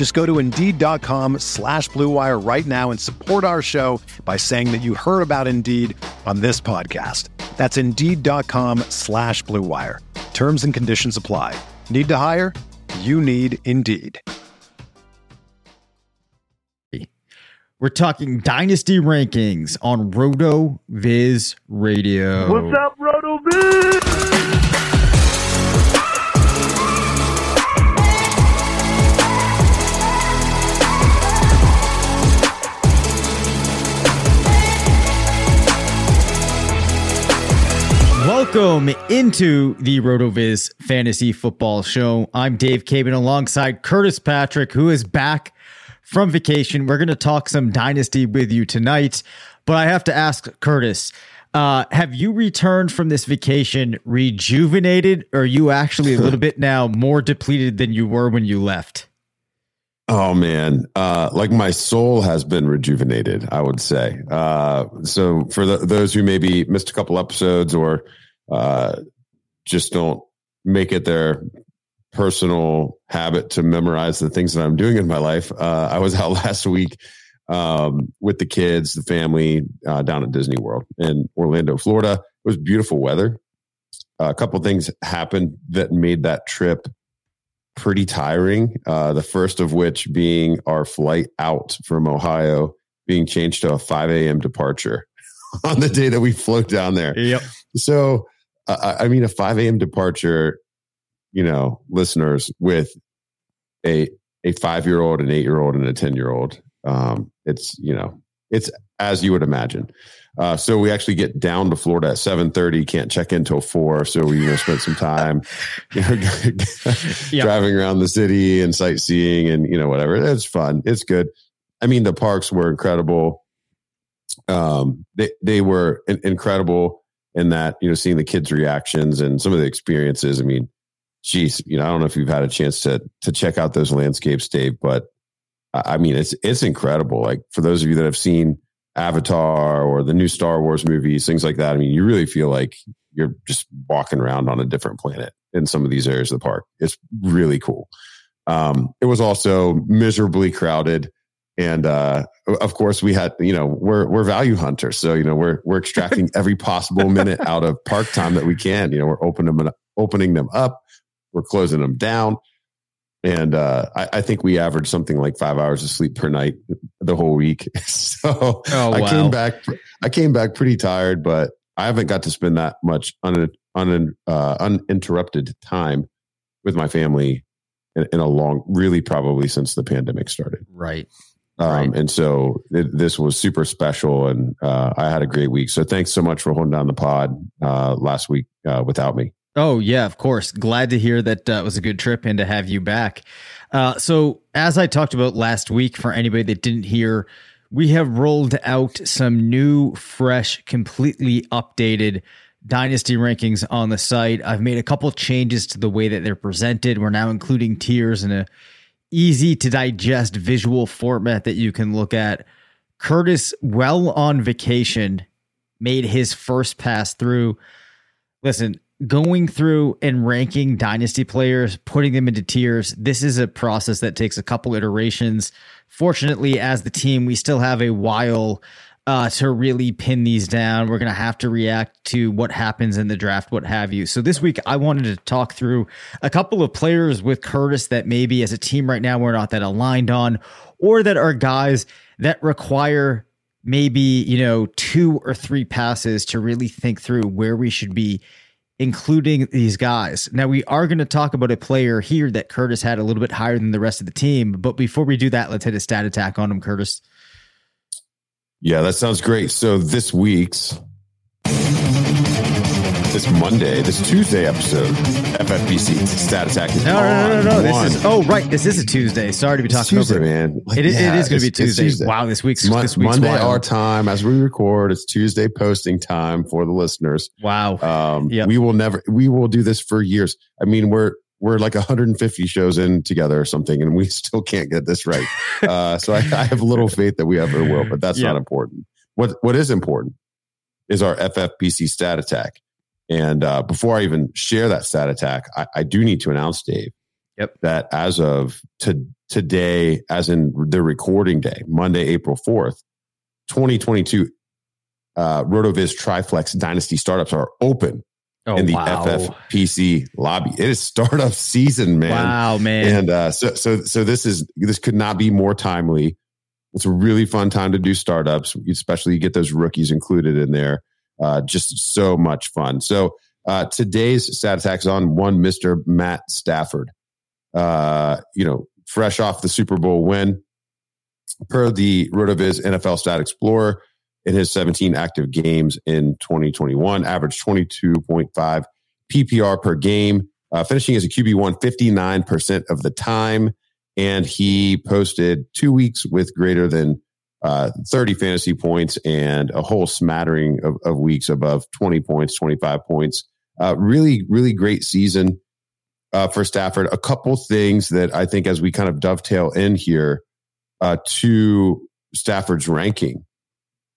Just go to Indeed.com slash BlueWire right now and support our show by saying that you heard about Indeed on this podcast. That's Indeed.com slash BlueWire. Terms and conditions apply. Need to hire? You need Indeed. We're talking dynasty rankings on RotoViz Radio. What's up, Roto Viz? Welcome into the RotoViz Fantasy Football Show. I'm Dave Caban alongside Curtis Patrick, who is back from vacation. We're going to talk some dynasty with you tonight, but I have to ask Curtis, uh, have you returned from this vacation rejuvenated, or are you actually a little bit now more depleted than you were when you left? Oh man, uh, like my soul has been rejuvenated. I would say. Uh, so for the, those who maybe missed a couple episodes or uh, just don't make it their personal habit to memorize the things that I'm doing in my life, uh, I was out last week um, with the kids, the family uh, down at Disney World in Orlando, Florida. It was beautiful weather. a couple things happened that made that trip pretty tiring. Uh, the first of which being our flight out from Ohio being changed to a 5 a.m. departure on the day that we flew down there. Yep. So, I mean, a 5 a.m. departure, you know, listeners with a a five year old, an eight year old, and a 10 year old. Um, it's, you know, it's as you would imagine. Uh, so we actually get down to Florida at seven thirty. Can't check in till four, so we you know spent some time, you know, Yep. driving around the city and sightseeing and you know whatever. It's fun. It's good. I mean, the parks were incredible. Um, they they were in- incredible in that you know seeing the kids' reactions and some of the experiences. I mean, geez, you know, I don't know if you've had a chance to to check out those landscapes, Dave, but I I mean, it's it's incredible. Like for those of you that have seen Avatar or the new Star Wars movies, things like that. I mean, you really feel like you're just walking around on a different planet in some of these areas of the park. It's really cool. Um, it was also miserably crowded. And uh, of course, we had you know we're we're value hunters, so you know we're we're extracting every possible minute out of park time that we can. You know, we're opening them opening them up, we're closing them down, and uh, I, I think we averaged something like five hours of sleep per night the whole week. so Oh, I came back. I came back pretty tired, but I haven't got to spend that much un, un, uh, uninterrupted time with my family in, in a long, really probably since the pandemic started. Right. Um, Right. And so it, this was super special, and uh, I had a great week. So thanks so much for holding down the pod uh, last week uh, without me. Oh yeah, of course. Glad to hear that uh, it was a good trip and to have you back. Uh, so as I talked about last week, for anybody that didn't hear, we have rolled out some new, fresh, completely updated dynasty rankings on the site. I've made a couple changes to the way that they're presented. We're now including tiers in a easy to digest visual format that you can look at. Curtis, well on vacation, made his first pass through. Listen, going through and ranking dynasty players, putting them into tiers, this is a process that takes a couple iterations. Fortunately, as the team, we still have a while uh, to really pin these down. We're going to have to react to what happens in the draft, what have you. So this week, I wanted to talk through a couple of players with Curtis that maybe as a team right now we're not that aligned on, or that are guys that require maybe, you know, two or three passes to really think through where we should be including these guys. Now, we are going to talk about a player here that Curtis had a little bit higher than the rest of the team. But before we do that, let's hit a stat attack on him, Curtis. Yeah, that sounds great. So this week's this Monday, this Tuesday episode, FFPC Stat Attack is no, no, no, no, no. One. This is oh right, this is a Tuesday. Sorry to be talking Tuesday, over man. Like, it is, yeah, it is going to be Tuesday. Tuesday. Wow, this week's Mon- this week's Monday wild. our time as we record. It's Tuesday posting time for the listeners. Wow. Um, Yep. We will never. We will do this for years. I mean, we're we're like 150 shows in together or something, and we still can't get this right. uh, so I, I have little faith that we ever will, but that's Yeah. not important. What what is important is our FFPC stat attack. And uh, before I even share that stat attack, I, I do need to announce, Dave, Yep. that as of to, today, as in the recording day, Monday, April 4th, 2022, uh, RotoViz Triflex Dynasty startups are open oh in the wow. FFPC lobby. It is startup season, man. Wow, man. And uh, so, so, so this is this could not be more timely. It's a really fun time to do startups, especially you get those rookies included in there. Uh, just so much fun. So uh, today's stat attack is on one Mister Matt Stafford. Uh, you know, fresh off the Super Bowl win, per the Rotoviz NFL Stat Explorer, in his 17 active games in 2021, averaged 22.5 PPR per game, uh, finishing as a QB1 59% of the time. And he posted two weeks with greater than uh, 30 fantasy points and a whole smattering of, of weeks above 20 points, 25 points. Uh, really, really great season uh, for Stafford. A couple things that I think as we kind of dovetail in here uh, to Stafford's ranking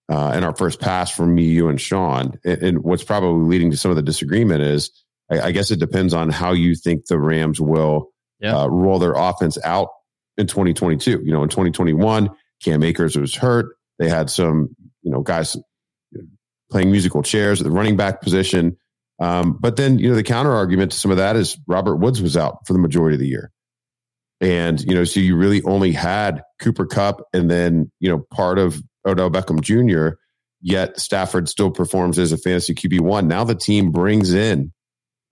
uh, in our first pass from me, you, and Sean. And, and what's probably leading to some of the disagreement is I, I guess it depends on how you think the Rams will Yeah. uh, roll their offense out in 2022. You know, in 2021, Cam Akers was hurt. They had some, you know, guys playing musical chairs at the running back position. Um, but then, you know, the counter argument to some of that is Robert Woods was out for the majority of the year. And, you know, so you really only had Cooper Kupp and then, you know, part of Odell Beckham Jr., yet Stafford still performs as a fantasy QB1. Now the team brings in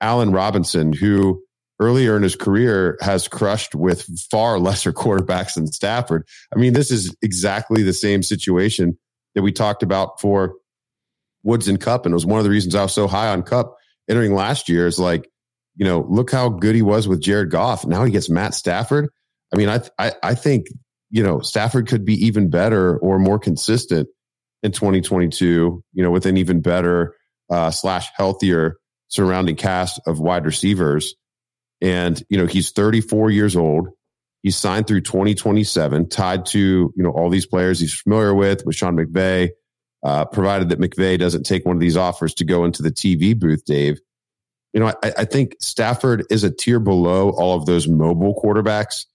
Allen Robinson, who earlier in his career has crushed with far lesser quarterbacks than Stafford. I mean, this is exactly the same situation that we talked about for Woods and Kupp. And it was one of the reasons I was so high on Kupp entering last year is like, you know, look how good he was with Jared Goff. Now he gets Matt Stafford. I mean, I, I, I think, you know, Stafford could be even better or more consistent in 2022, you know, with an even better uh, slash healthier surrounding cast of wide receivers. And, you know, he's 34 years old. He's signed through 2027, tied to, you know, all these players he's familiar with, with Sean McVay, uh, provided that McVay doesn't take one of these offers to go into the TV booth, Dave. You know, I, I think Stafford is a tier below all of those mobile quarterbacks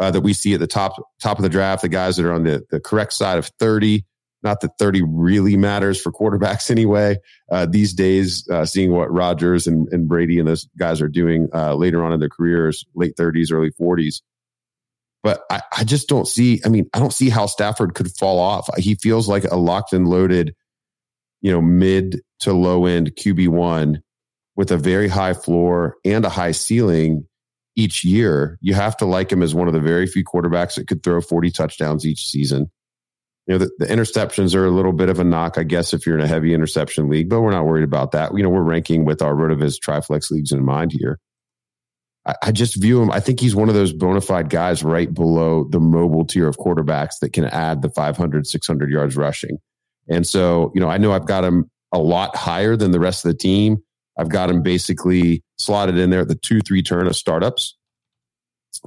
uh, that we see at the top top of the draft, the guys that are on the, the correct side of 30. Not that 30 really matters for quarterbacks anyway. Uh, these days, uh, seeing what Rodgers and, and Brady and those guys are doing uh, later on in their careers, late 30s, early 40s. But I, I just don't see, I mean, I don't see how Stafford could fall off. He feels like a locked and loaded, you know, mid to low end QB1 with a very high floor and a high ceiling each year. You have to like him as one of the very few quarterbacks that could throw 40 touchdowns each season. You know, the, the interceptions are a little bit of a knock, I guess, if you're in a heavy interception league, but we're not worried about that. You know, we're ranking with our Rotoviz Triflex leagues in mind here. I, I just view him, I think he's one of those bona fide guys right below the mobile tier of quarterbacks that can add the 500, 600 yards rushing. And so, you know, I know I've got him a lot higher than the rest of the team. I've got him basically slotted in there at the two, three turn of startups,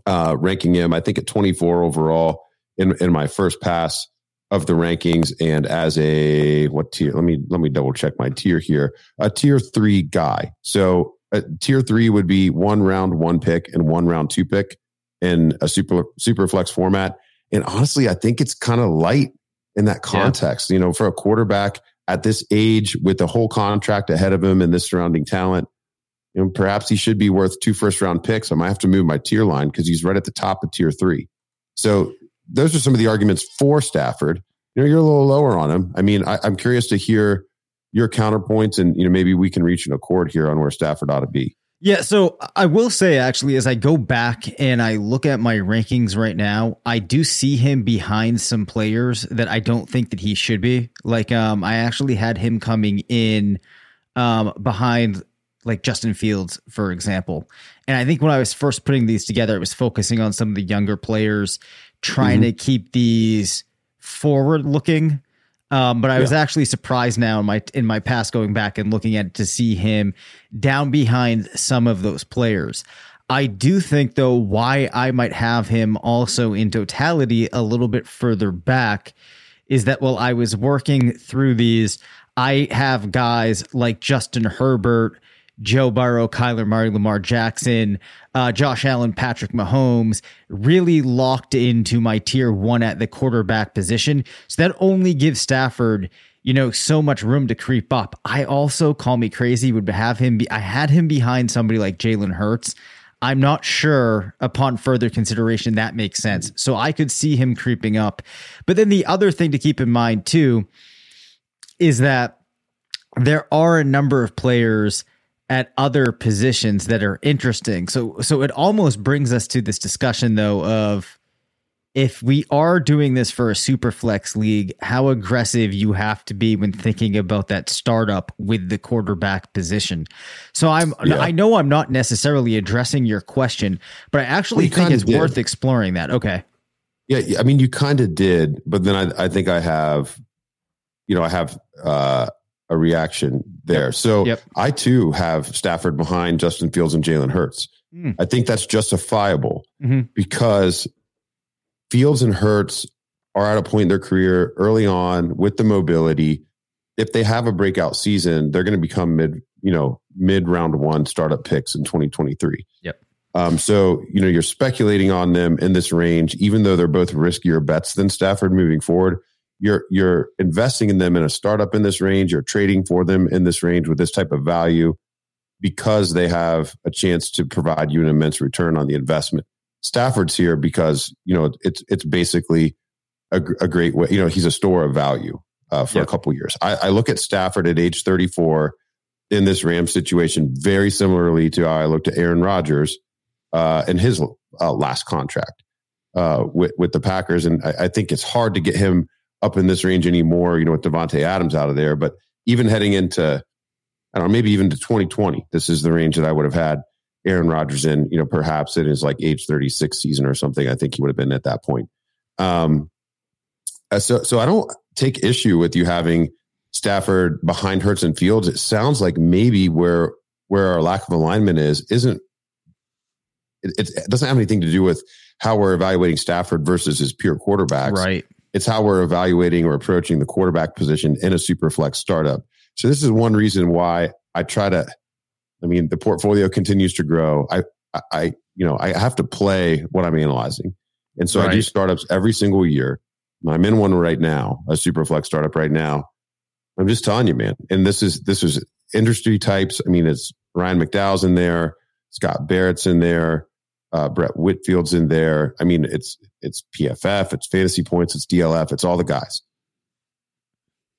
uh, ranking him, I think, at 24 overall in, in my first pass of the rankings and as a what tier let me let me double check my tier here a tier three guy. So a tier three would be one round one pick and one round two pick in a super super flex format. And honestly i think it's kind of light in that context you know for a quarterback at this age with the whole contract ahead of him and this surrounding talent you know perhaps he should be worth two first round picks i might have to move my tier line because he's right at the top of tier three so those are some of the arguments for Stafford. you know, you're a little lower on him. I mean, I, I'm curious to hear your counterpoints, and you know, maybe we can reach an accord here on where Stafford ought to be. Yeah, so I will say actually, as I go back and I look at my rankings right now, I do see him behind some players that I don't think that he should be. Like, um, I actually had him coming in um, behind like Justin Fields, for example. And I think when I was first putting these together, it was focusing on some of the younger players, trying mm-hmm. to keep these forward looking um, but I was actually surprised now in my in my past going back and looking at it to see him down behind some of those players. I do think though why I might have him also in totality a little bit further back is that while I was working through these, I have guys like Justin Herbert Joe Burrow, Kyler Murray, Lamar Jackson, uh, Josh Allen, Patrick Mahomes, really locked into my tier one at the quarterback position. So that only gives Stafford, you know, so much room to creep up. I also call me crazy would have him be. I had him behind somebody like Jalen Hurts. I'm not sure upon further consideration that makes sense. So I could see him creeping up. But then the other thing to keep in mind too is that there are a number of players at other positions that are interesting. So so it almost brings us to this discussion though of if we are doing this for a super flex league, how aggressive you have to be when thinking about that startup with the quarterback position. So I'm yeah. I know I'm not necessarily addressing your question, but I actually well, think it's did. worth exploring that. Okay. Yeah, I mean you kind of did, but then I I think I have you know, I have uh a reaction there. Yep. So yep. I too have Stafford behind Justin Fields and Jalen Hurts. Mm. I think that's justifiable mm-hmm. because Fields and Hurts are at a point in their career early on with the mobility. If they have a breakout season, they're going to become mid, you know, mid round one startup picks in 2023. Yep. Um, so, you know, you're speculating on them in this range, even though they're both riskier bets than Stafford moving forward you're you're investing in them in a startup in this range. You're trading for them in this range with this type of value because they have a chance to provide you an immense return on the investment. Stafford's here because you know it's it's basically a, a great way you know he's a store of value uh, for a couple years. I, I look at stafford at age 34 in this ram situation very similarly to how i looked at aaron rodgers uh, in his uh, last contract uh, with with the Packers, and I, I, think it's hard to get him up in this range anymore, you know, with Davante Adams out of there. But even heading into, I don't know, maybe even to 2020, this is the range that I would have had Aaron Rodgers in, you know, perhaps in his like age 36 season or something. I think he would have been at that point. Um, uh, so, so I don't take issue with you having Stafford behind Hurts and Fields. It sounds like maybe where where our lack of alignment is isn't it, it, doesn't have anything to do with how we're evaluating Stafford versus his pure quarterbacks. Right. It's how we're evaluating or approaching the quarterback position in a super flex startup. So this is one reason why I try to. I mean, the portfolio continues to grow. I, I, you know, I have to play what I'm analyzing, and so right. I do startups every single year. I'm in one right now, a super flex startup right now. I'm just telling you, man. And this is this is industry types. I mean, it's Ryan McDowell's in there, Scott Barrett's in there, uh, Brett Whitefield's in there. I mean, it's it's PFF, it's fantasy points, it's DLF, it's all the guys.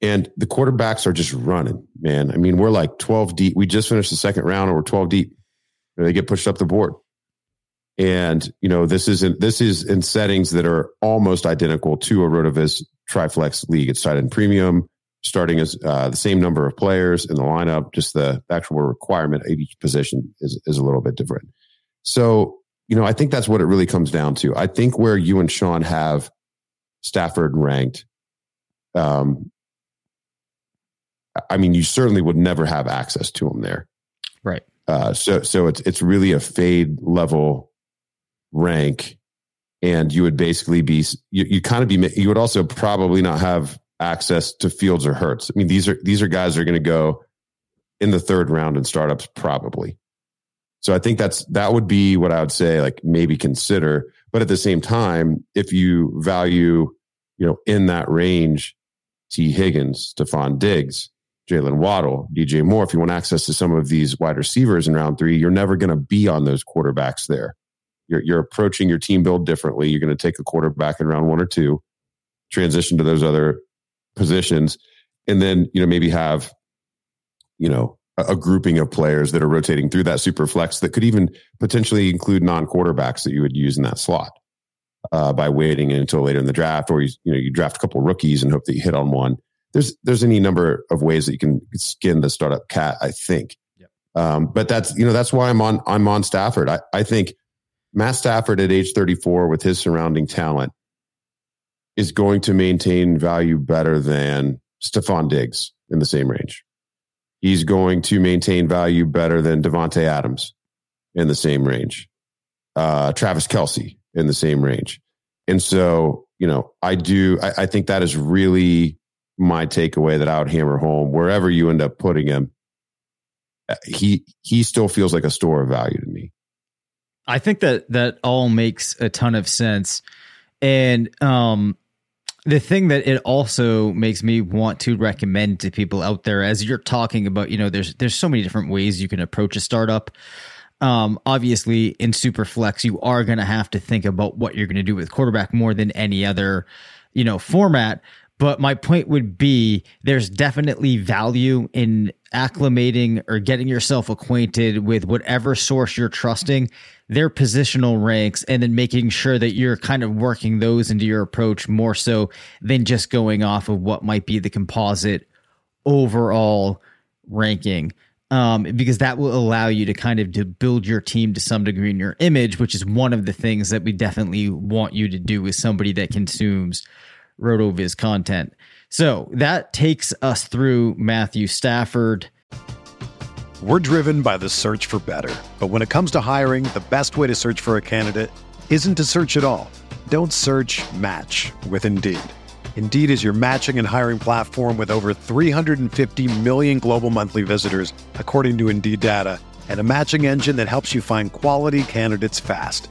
And the quarterbacks are just running, man. I mean, we're like 12 deep. We just finished the second round and we're 12 deep. They get pushed up the board. And, you know, this isn't this is in settings that are almost identical to a Rotoviz Triflex league. It's tight end premium, starting as uh, the same number of players in the lineup. Just the actual requirement each position is, is a little bit different. So you know, I think that's what it really comes down to. I think where you and Sean have Stafford ranked, um, I mean, you certainly would never have access to him there, right? Uh, so, so it's it's really a fade level rank, and you would basically be you you kind of be you would also probably not have access to Fields or Hurts. I mean, these are these are guys that are going to go in the third round in startups probably. So I think that's that would be what I would say, like maybe consider. But at the same time, if you value, you know, in that range, Tee Higgins, Stefon Diggs, Jaylen Waddle, DJ Moore, if you want access to some of these wide receivers in round three, you're never going to be on those quarterbacks there. You're, you're approaching your team build differently. You're going to take a quarterback in round one or two, transition to those other positions, and then you know maybe have you know a, grouping of players that are rotating through that super flex that could even potentially include non quarterbacks that you would use in that slot. Uh, by waiting until later in the draft, or you, you know you draft a couple rookies and hope that you hit on one. There's there's any number of ways that you can skin the startup cat. I think, yep. um, but that's you know that's why I'm on I'm on Stafford. I I think Matt Stafford at age 34 with his surrounding talent is going to maintain value better than Stefon Diggs in the same range. He's going to maintain value better than Davante Adams in the same range. Uh, Travis Kelce in the same range. And so, you know, I do, I, I think that is really my takeaway that I would hammer home wherever you end up putting him. Uh, he, he still feels like a store of value to me. I think that that all makes a ton of sense. And um the thing that it also makes me want to recommend to people out there as you're talking about, you know, there's there's so many different ways you can approach a startup. Um, obviously in Superflex, you are going to have to think about what you're going to do with quarterback more than any other, you know, format. But my point would be there's definitely value in acclimating or getting yourself acquainted with whatever source you're trusting, their positional ranks, and then making sure that you're kind of working those into your approach more so than just going off of what might be the composite overall ranking. Um, because that will allow you to kind of to build your team to some degree in your image, which is one of the things that we definitely want you to do with somebody that consumes RotoViz content. So that takes us through Matthew Stafford. We're driven by the search for better. But when it comes to hiring, the best way to search for a candidate isn't to search at all. Don't search match with Indeed. Indeed is your matching and hiring platform with over 350 million global monthly visitors, according to Indeed data, and a matching engine that helps you find quality candidates fast.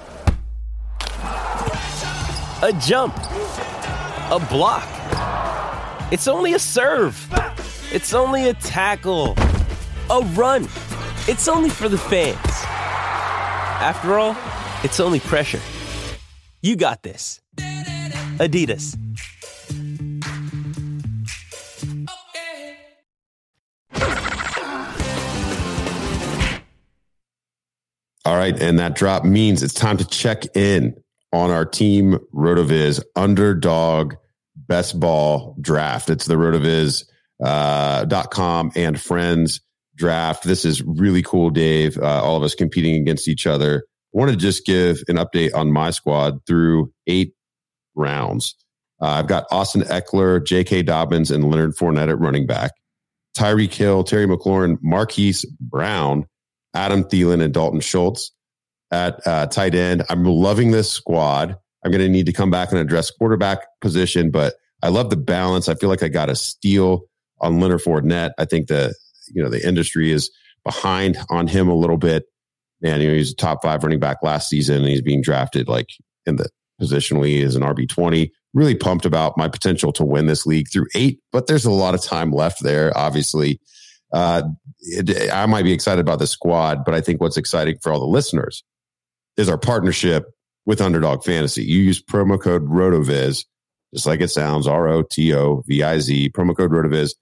a jump, a block. It's only a serve. It's only a tackle, a run. It's only for the fans. After all, it's only pressure. You got this. Adidas. All right. And that drop means it's time to check in on our team RotoViz underdog best ball draft. It's the RotoViz uh, dot com and friends draft. This is really cool, Dave. Uh, all of us competing against each other. I want to just give an update on my squad through eight rounds. Uh, I've got Austin Ekeler, J.K. Dobbins, and Leonard Fournette at running back. Tyreek Hill, Terry McLaurin, Marquise Brown, Adam Thielen and Dalton Schultz at uh, tight end. I'm loving this squad. I'm going to need to come back and address quarterback position, but I love the balance. I feel like I got a steal on Leonard Fournette. I think the you know the industry is behind on him a little bit. And you know he's a top five running back last season, and he's being drafted like in the positionally as an RB twenty. Really pumped about my potential to win this league through eight, but there's a lot of time left there. Obviously, uh, it, I might be excited about the squad, but I think what's exciting for all the listeners is our partnership with Underdog Fantasy. You use promo code RotoViz, just like it sounds, R O T O V I Z, promo code RotoViz,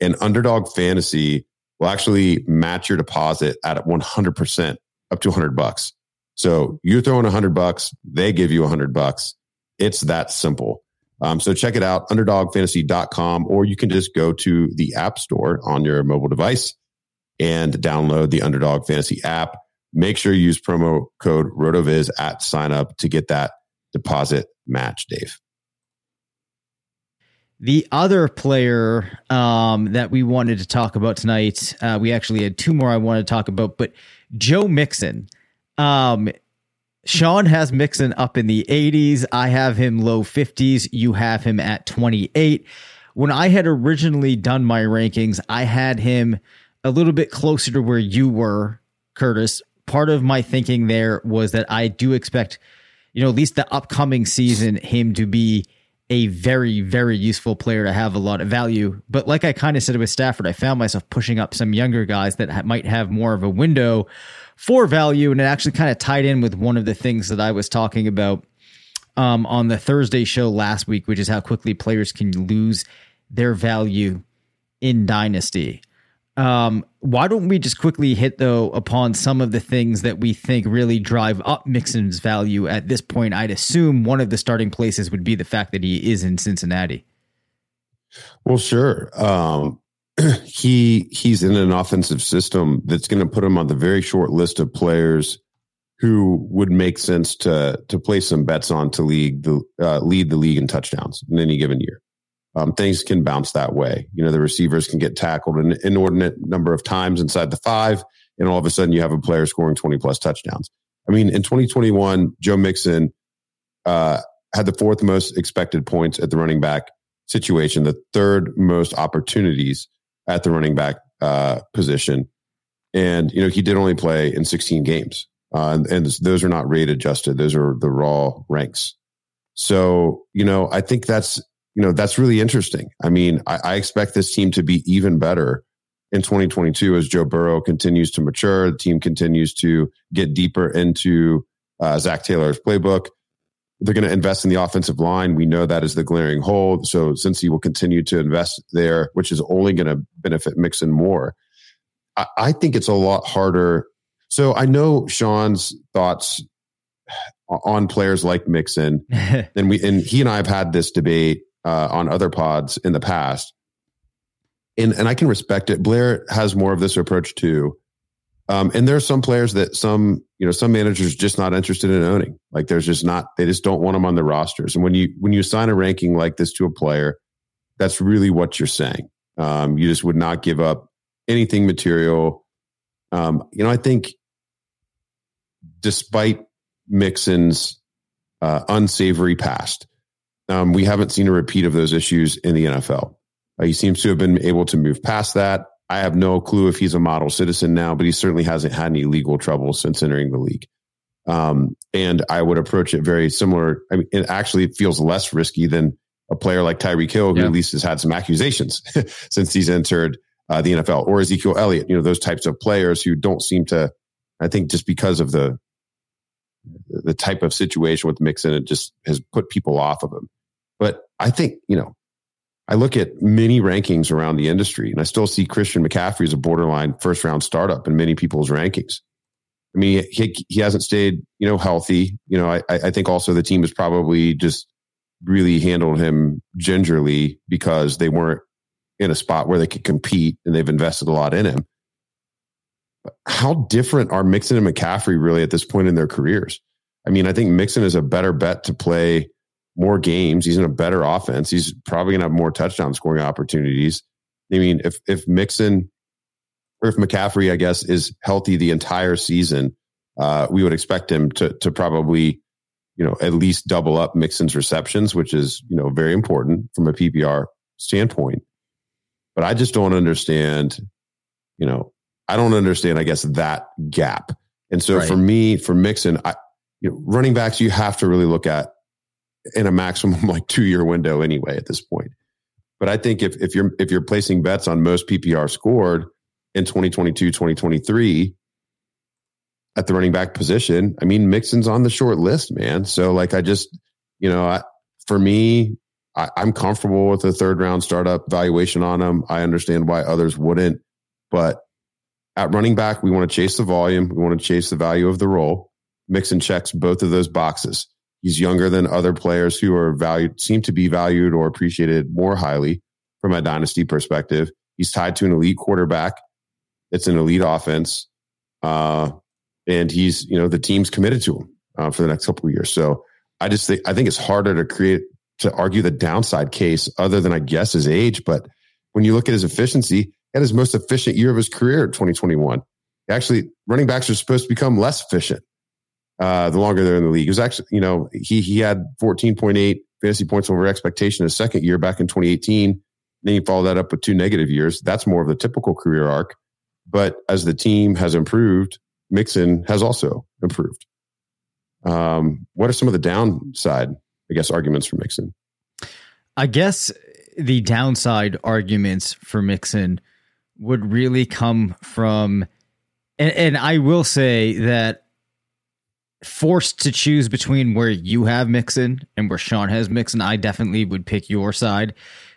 and Underdog Fantasy will actually match your deposit at 100% up to 100 bucks. So you're throwing 100 bucks, they give you 100 bucks. It's that simple. Um, so check it out, underdogfantasy.com, or you can just go to the App Store on your mobile device and download the Underdog Fantasy app. Make sure you use promo code RotoViz at sign up to get that deposit match, Dave. The other player um, that we wanted to talk about tonight, uh, we actually had two more I wanted to talk about, but Joe Mixon. Um, Sean has Mixon up in the 80s. I have him low 50s. You have him at 28. When I had originally done my rankings, I had him a little bit closer to where you were, Curtis. Part of my thinking there was that I do expect, you know, at least the upcoming season, him to be a very, very useful player to have a lot of value. But like I kind of said with Stafford, I found myself pushing up some younger guys that ha- might have more of a window for value. And it actually kind of tied in with one of the things that I was talking about um, on the Thursday show last week, which is how quickly players can lose their value in Dynasty. Um, why don't we just quickly hit though upon some of the things that we think really drive up Mixon's value at this point? I'd assume one of the starting places would be the fact that he is in Cincinnati. Well, sure. Um, he he's in an offensive system that's going to put him on the very short list of players who would make sense to to place some bets on to lead the uh, lead the league in touchdowns in any given year um, things can bounce that way. You know, the receivers can get tackled an inordinate number of times inside the five, and all of a sudden you have a player scoring 20 plus touchdowns. I mean, in 2021, Joe Mixon uh, had the fourth most expected points at the running back situation, the third most opportunities at the running back uh, position. And, you know, he did only play in 16 games. Uh, and, and those are not rate adjusted, those are the raw ranks. So, you know, I think that's you know, that's really interesting. I mean, I, I expect this team to be even better in 2022 as Joe Burrow continues to mature. The team continues to get deeper into uh, Zac Taylor's playbook. They're going to invest in the offensive line. We know that is the glaring hole. So since he will continue to invest there, which is only going to benefit Mixon more, I, I think it's a lot harder. So I know Sean's thoughts on players like Mixon, and we and he and I have had this debate uh, on other pods in the past. And, and I can respect it. Blair has more of this approach too. Um, and there are some players that some, you know, some managers just not interested in owning. Like there's just not, they just don't want them on the rosters. And when you, when you assign a ranking like this to a player, that's really what you're saying. Um, you just would not give up anything material. Um, you know, I think despite Mixon's uh, unsavory past, um, we haven't seen a repeat of those issues in the NFL. Uh, he seems to have been able to move past that. I have no clue if he's a model citizen now, but he certainly hasn't had any legal trouble since entering the league. Um, and I would approach it very similar. I mean, it actually feels less risky than a player like Tyreek Hill, who yeah. at least has had some accusations since he's entered uh, the NFL, or Ezekiel Elliott. You know, those types of players who don't seem to. I think just because of the the type of situation with Mixon, it just has put people off of him. But I think, you know, I look at many rankings around the industry and I still see Christian McCaffrey as a borderline first round startup in many people's rankings. I mean, he, he hasn't stayed, you know, healthy. You know, I, I think also the team has probably just really handled him gingerly because they weren't in a spot where they could compete and they've invested a lot in him. How different are Mixon and McCaffrey really at this point in their careers? I mean, I think Mixon is a better bet to play more games. He's in a better offense. He's probably going to have more touchdown scoring opportunities. I mean, if if Mixon or if McCaffrey, I guess, is healthy the entire season, uh, we would expect him to to probably, you know, at least double up Mixon's receptions, which is you know very important from a PPR standpoint. But I just don't understand, you know, I don't understand. I guess that gap. And so right. for me, for Mixon, I, you know, running backs, you have to really look at in a maximum like two year window anyway at this point. But I think if if you're if you're placing bets on most PPR scored in 2022, 2023 at the running back position, I mean Mixon's on the short list, man. So like I just, you know, I, for me, I, I'm comfortable with a third round startup valuation on him. I understand why others wouldn't, but at running back, we want to chase the volume. We want to chase the value of the role. Mixon checks both of those boxes. He's younger than other players who are valued, seem to be valued or appreciated more highly from a dynasty perspective. He's tied to an elite quarterback. It's an elite offense. Uh, and he's you know the team's committed to him uh, for the next couple of years. So I just think I think it's harder to create to argue the downside case other than I guess his age. But when you look at his efficiency, he had his most efficient year of his career in 2021. Actually, running backs are supposed to become less efficient uh, the longer they're in the league. It was actually, you know, he he had 14.8 fantasy points over expectation his second year back in 2018. Then you follow that up with two negative years. That's more of the typical career arc. But as the team has improved, Mixon has also improved. Um, what are some of the downside, I guess, arguments for Mixon? I guess the downside arguments for Mixon would really come from, and, and I will say that forced to choose between where you have Mixon and where Sean has Mixon, I definitely would pick your side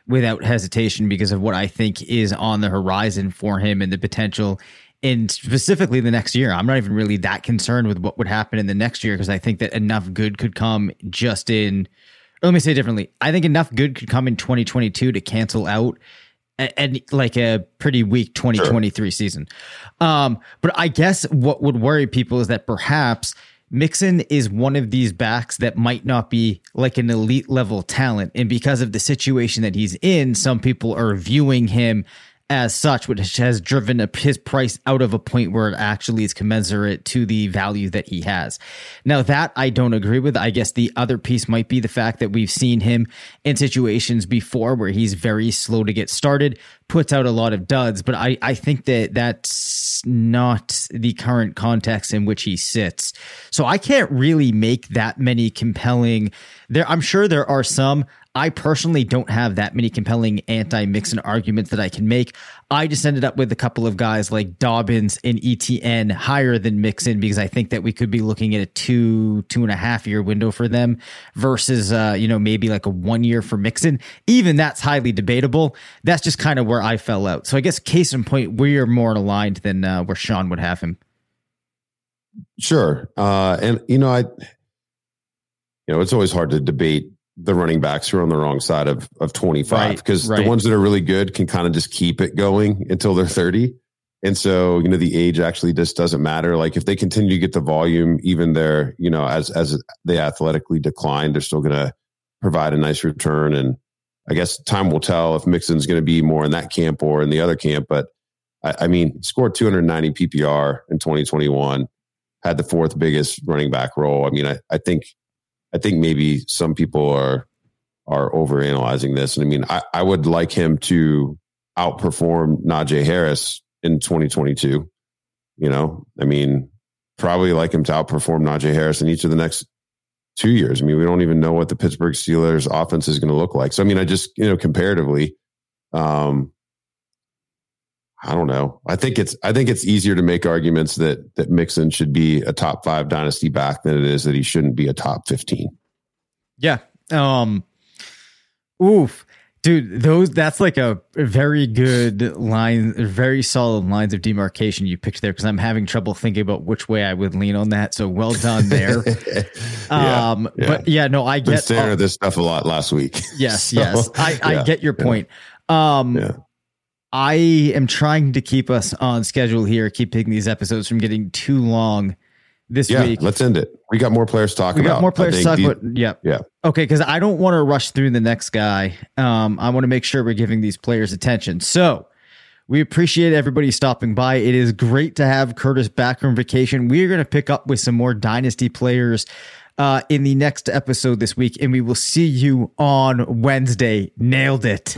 without hesitation because of what I think is on the horizon for him and the potential And specifically the next year. I'm not even really that concerned with what would happen in the next year because I think that enough good could come just in. Let me say differently. I think enough good could come in 2022 to cancel out and like a pretty weak 2023 sure. season. Um, but I guess what would worry people is that perhaps Mixon is one of these backs that might not be like an elite level talent. And because of the situation that he's in, some people are viewing him as such, which has driven his price out of a point where it actually is commensurate to the value that he has. Now, that I don't agree with. I guess the other piece might be the fact that we've seen him in situations before where he's very slow to get started, puts out a lot of duds, but I, I think that that's not the current context in which he sits. So I can't really make that many compelling there. I'm sure there are some. I personally don't have that many compelling anti Mixon arguments that I can make. I just ended up with a couple of guys like Dobbins and ETN higher than Mixon because I think that we could be looking at a two, two and a half year window for them versus, uh, you know, maybe like a one year for Mixon. Even that's highly debatable. That's just kind of where I fell out. So I guess case in point, we are more aligned than uh, where Sean would have him. Sure. Uh, and, you know, I, you know, it's always hard to debate the running backs who are on the wrong side of of 25 because right, right. the ones that are really good can kind of just keep it going until they're 30 and so you know the age actually just doesn't matter. Like if they continue to get the volume even there you know as as they athletically decline they're still going to provide a nice return. And i guess time will tell if mixon's going to be more in that camp or in the other camp. But I, I mean scored 290 ppr in 2021 had the fourth biggest running back role. I mean i, I think I think maybe some people are are overanalyzing this. And I mean, I, I would like him to outperform Najee Harris in 2022. You know, I mean, probably like him to outperform Najee Harris in each of the next two years. I mean, we don't even know what the Pittsburgh Steelers offense is going to look like. So, I mean, I just, you know, comparatively, um, I don't know. I think it's I think it's easier to make arguments that that Mixon should be a top five dynasty back than it is that he shouldn't be a top fifteen. Yeah. Um. Oof, dude. Those that's like a very good line, very solid lines of demarcation you picked there because I'm having trouble thinking about which way I would lean on that. So well done there. yeah, um. Yeah. But yeah, no, I get staring at this stuff a lot last week. Yes. so, yes. I I get your point. Um. Yeah I am trying to keep us on schedule here, keep taking these episodes from getting too long this yeah, week. Let's end it. We got more players talking. talk we about. got more players to talk these, about. Yep. Yeah. Okay, because I don't want to rush through the next guy. Um, I want to make sure we're giving these players attention. So we appreciate everybody stopping by. It is great to have Curtis back from vacation. We are going to pick up with some more dynasty players. Uh, in the next episode this week, and we will see you on Wednesday. Nailed it.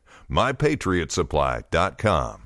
MyPatriotSupply.com.